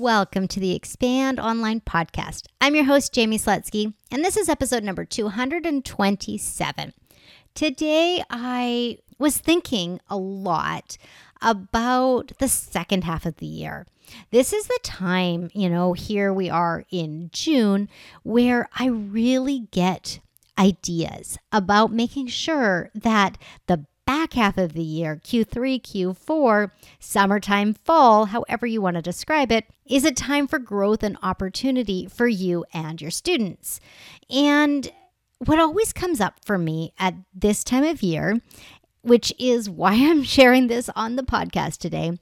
Welcome to the Expand Online Podcast. I'm your host, Jaime Slutzky, and this is episode number 227. Today, I was thinking a lot about the second half of the year. This is the time, you know, here we are in June, where I really get ideas about making sure that the back half of the year, Q3, Q4, summertime, fall, however you want to describe it, is a time for growth and opportunity for you and your students. And what always comes up for me at this time of year, which is why I'm sharing this on the podcast today,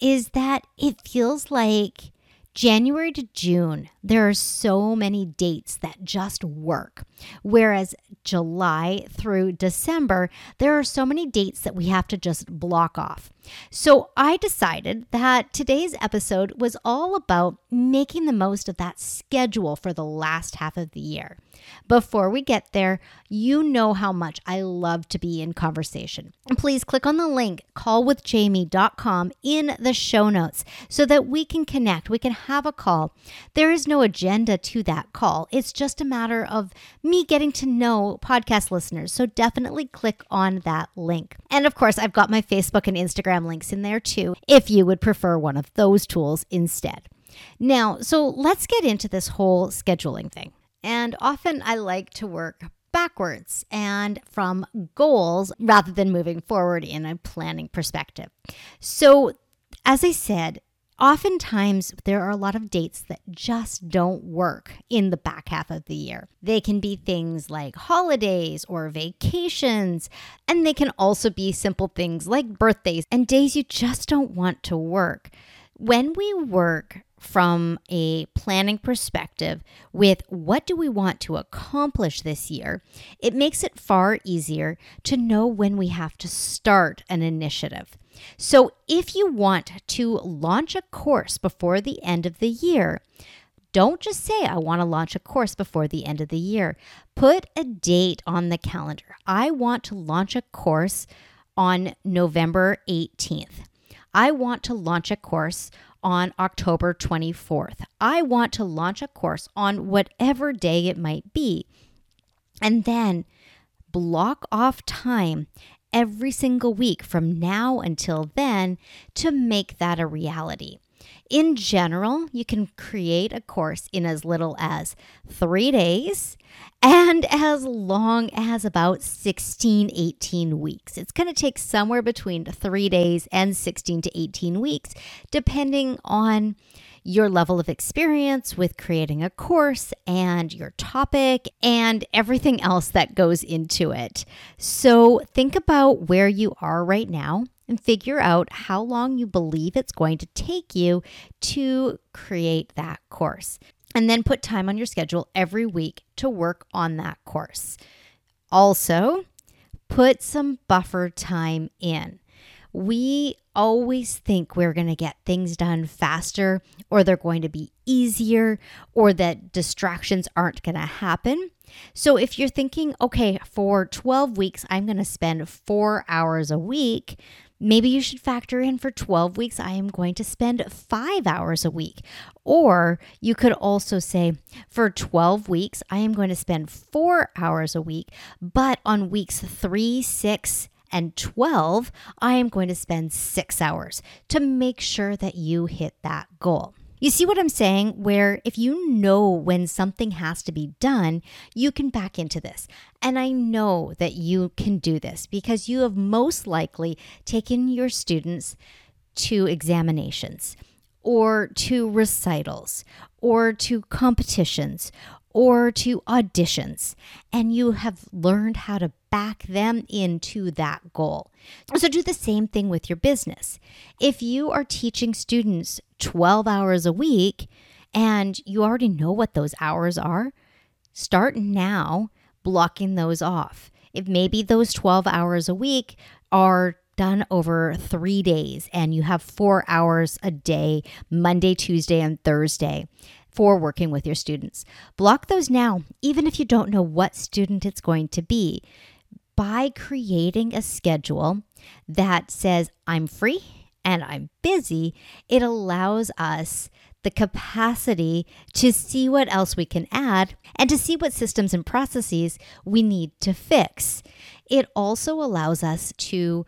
is that it feels like January to June, there are so many dates that just work. Whereas July through December, there are so many dates that we have to just block off. So I decided that today's episode was all about making the most of that schedule for the last half of the year. Before we get there, you know how much I love to be in conversation. And please click on the link callwithjaime.com in the show notes so that we can connect, we can have a call. There is no agenda to that call. It's just a matter of me getting to know podcast listeners. So definitely click on that link. And of course, I've got my Facebook and Links in there too if you would prefer one of those tools instead. Now, so let's get into this whole scheduling thing. And often I like to work backwards and from goals rather than moving forward in a planning perspective. So, as I said, Oftentimes, there are a lot of dates that just don't work in the back half of the year. They can be things like holidays or vacations, and they can also be simple things like birthdays and days you just don't want to work. When we work from a planning perspective with what do we want to accomplish this year, it makes it far easier to know when we have to start an initiative. So, if you want to launch a course before the end of the year, don't just say, I want to launch a course before the end of the year. Put a date on the calendar. I want to launch a course on November 18th. I want to launch a course on October 24th. I want to launch a course on whatever day it might be. And then block off time every single week from now until then to make that a reality. In general, you can create a course in as little as three days and as long as about 16, 18 weeks. It's going to take somewhere between three days and 16 to 18 weeks, depending on your level of experience with creating a course and your topic and everything else that goes into it. So think about where you are right now and figure out how long you believe it's going to take you to create that course. And then put time on your schedule every week to work on that course. Also, put some buffer time in we always think we're going to get things done faster or they're going to be easier or that distractions aren't going to happen. So if you're thinking, okay, for 12 weeks, I'm going to spend four hours a week, maybe you should factor in for 12 weeks, I am going to spend five hours a week. Or you could also say, for 12 weeks, I am going to spend four hours a week, but on weeks three, six, and 12, I am going to spend six hours to make sure that you hit that goal. You see what I'm saying? Where if you know when something has to be done, you can back into this. And I know that you can do this because you have most likely taken your students to examinations or to recitals or to competitions or to auditions, and you have learned how to back them into that goal. So, do the same thing with your business. If you are teaching students 12 hours a week, and you already know what those hours are, start now blocking those off. If maybe those 12 hours a week are done over three days and you have four hours a day, Monday, Tuesday, and Thursday for working with your students. Block those now, even if you don't know what student it's going to be, by creating a schedule that says, I'm free and I'm busy. It allows us the capacity to see what else we can add and to see what systems and processes we need to fix. It also allows us to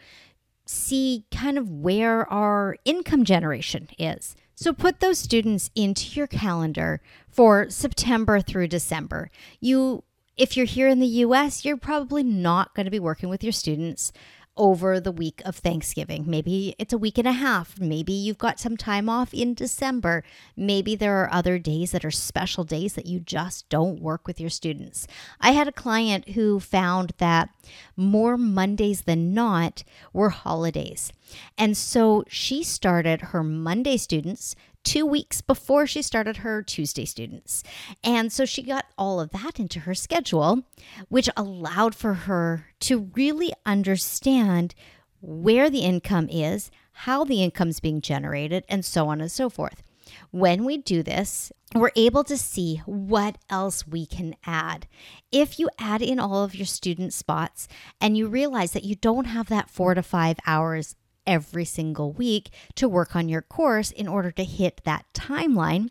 see kind of where our income generation is. So put those students into your calendar for September through December. You if you're here in the US, you're probably not going to be working with your students over the week of Thanksgiving. Maybe it's a week and a half. Maybe you've got some time off in December. Maybe there are other days that are special days that you just don't work with your students. I had a client who found that more Mondays than not were holidays. And so she started her Monday students two weeks before she started her Tuesday students. And so she got all of that into her schedule, which allowed for her to really understand where the income is, how the income is being generated, and so on and so forth. When we do this, we're able to see what else we can add. If you add in all of your student spots and you realize that you don't have that four to five hours every single week to work on your course in order to hit that timeline,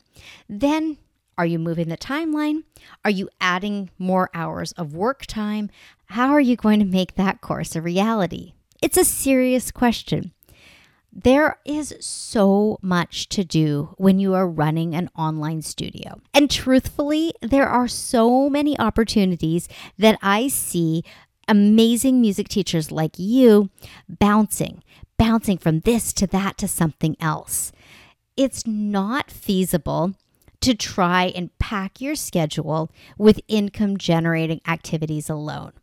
then are you moving the timeline? Are you adding more hours of work time? How are you going to make that course a reality? It's a serious question. There is so much to do when you are running an online studio. And truthfully, there are so many opportunities that I see amazing music teachers like you bouncing, bouncing from this to that to something else. It's not feasible to try and pack your schedule with income generating activities alone.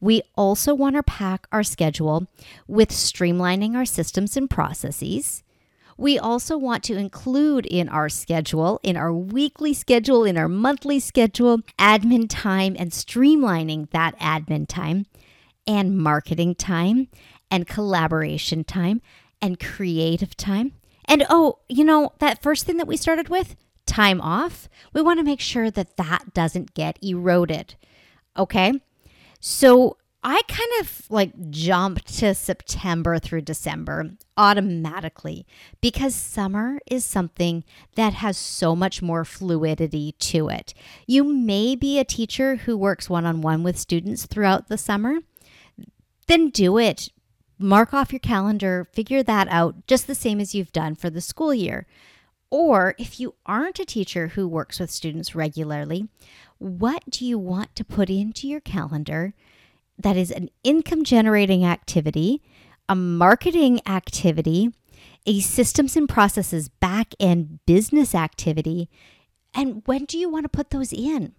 We also want to pack our schedule with streamlining our systems and processes. We also want to include in our schedule, in our weekly schedule, in our monthly schedule, admin time and streamlining that admin time and marketing time and collaboration time and creative time. And oh, you know, that first thing that we started with, time off, we want to make sure that that doesn't get eroded. Okay. So I kind of like jumped to September through December automatically because summer is something that has so much more fluidity to it. You may be a teacher who works one on one with students throughout the summer, then do it mark off your calendar, figure that out just the same as you've done for the school year. Or if you aren't a teacher who works with students regularly, what do you want to put into your calendar that is an income generating activity, a marketing activity, a systems and processes back end business activity? And when do you want to put those in?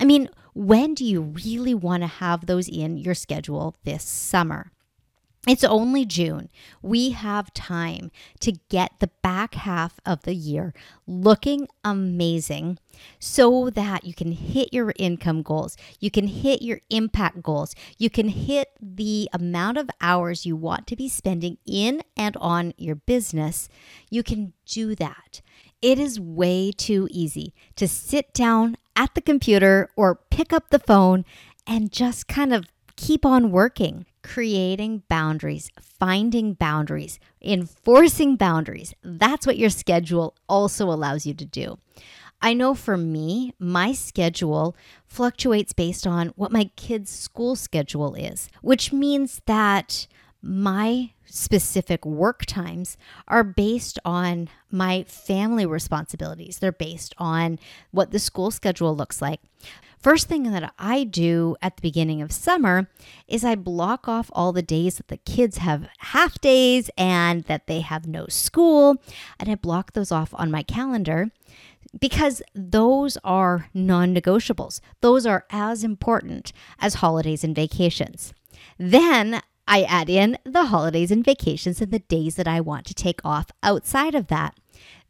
I mean, when do you really want to have those in your schedule this summer? It's only June. We have time to get the back half of the year looking amazing so that you can hit your income goals, you can hit your impact goals, you can hit the amount of hours you want to be spending in and on your business. You can do that. It is way too easy to sit down at the computer or pick up the phone and just kind of keep on working creating boundaries, finding boundaries, enforcing boundaries. That's what your schedule also allows you to do. I know for me, my schedule fluctuates based on what my kids' school schedule is, which means that my specific work times are based on my family responsibilities. They're based on what the school schedule looks like. First thing that I do at the beginning of summer is I block off all the days that the kids have half days and that they have no school, and I block those off on my calendar because those are non negotiables. Those are as important as holidays and vacations. Then I add in the holidays and vacations and the days that I want to take off outside of that.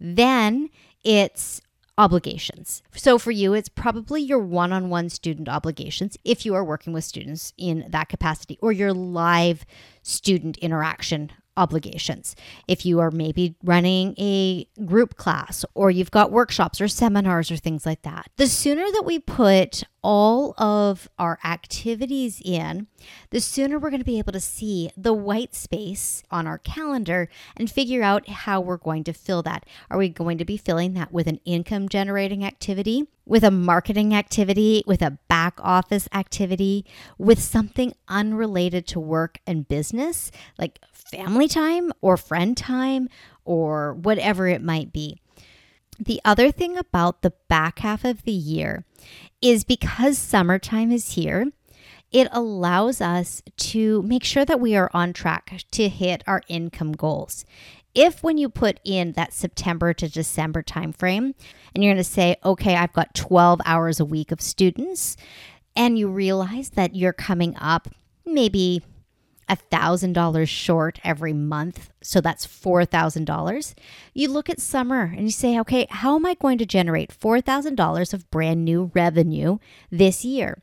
Then it's obligations. So for you, it's probably your one on one student obligations if you are working with students in that capacity or your live student interaction obligations. If you are maybe running a group class or you've got workshops or seminars or things like that, the sooner that we put all of our activities in, the sooner we're going to be able to see the white space on our calendar and figure out how we're going to fill that. Are we going to be filling that with an income generating activity, with a marketing activity, with a back office activity, with something unrelated to work and business, like family time or friend time or whatever it might be. The other thing about the back half of the year is because summertime is here, it allows us to make sure that we are on track to hit our income goals. If when you put in that September to December timeframe and you're going to say, okay, I've got 12 hours a week of students, and you realize that you're coming up maybe $1,000 short every month, so that's $4,000, you look at summer and you say, okay, how am I going to generate $4,000 of brand new revenue this year?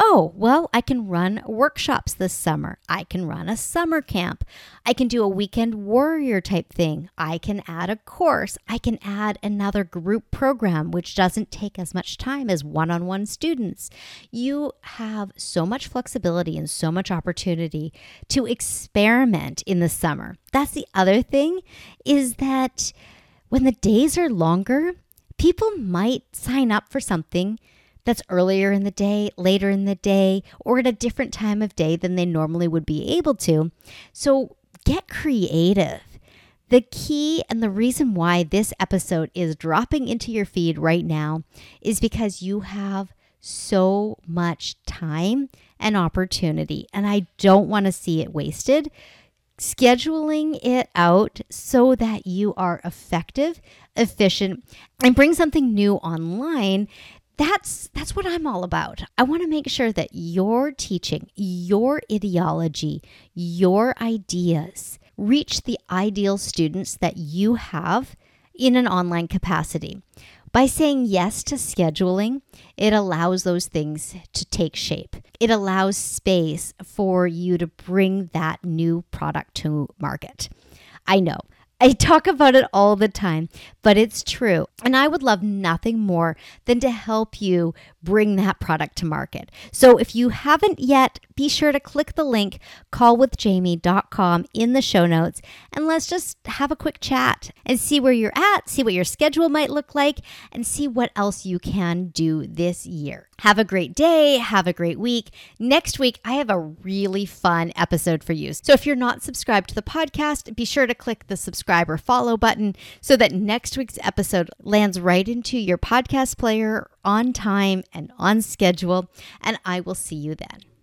Oh, well, I can run workshops this summer. I can run a summer camp. I can do a weekend warrior type thing. I can add a course. I can add another group program, which doesn't take as much time as one on one students. You have so much flexibility and so much opportunity to experiment in the summer. That's the other thing is that when the days are longer, people might sign up for something that's earlier in the day, later in the day, or at a different time of day than they normally would be able to. So get creative. The key and the reason why this episode is dropping into your feed right now is because you have so much time and opportunity, and I don't want to see it wasted. Scheduling it out so that you are effective, efficient, and bring something new online that's that's what I'm all about. I want to make sure that your teaching, your ideology, your ideas reach the ideal students that you have in an online capacity. By saying yes to scheduling, it allows those things to take shape. It allows space for you to bring that new product to market. I know I talk about it all the time, but it's true. And I would love nothing more than to help you bring that product to market. So if you haven't yet, be sure to click the link callwithjaime.com in the show notes and let's just have a quick chat and see where you're at, see what your schedule might look like, and see what else you can do this year. Have a great day. Have a great week. Next week, I have a really fun episode for you. So if you're not subscribed to the podcast, be sure to click the subscribe or follow button so that next week's episode lands right into your podcast player on time and on schedule. And I will see you then.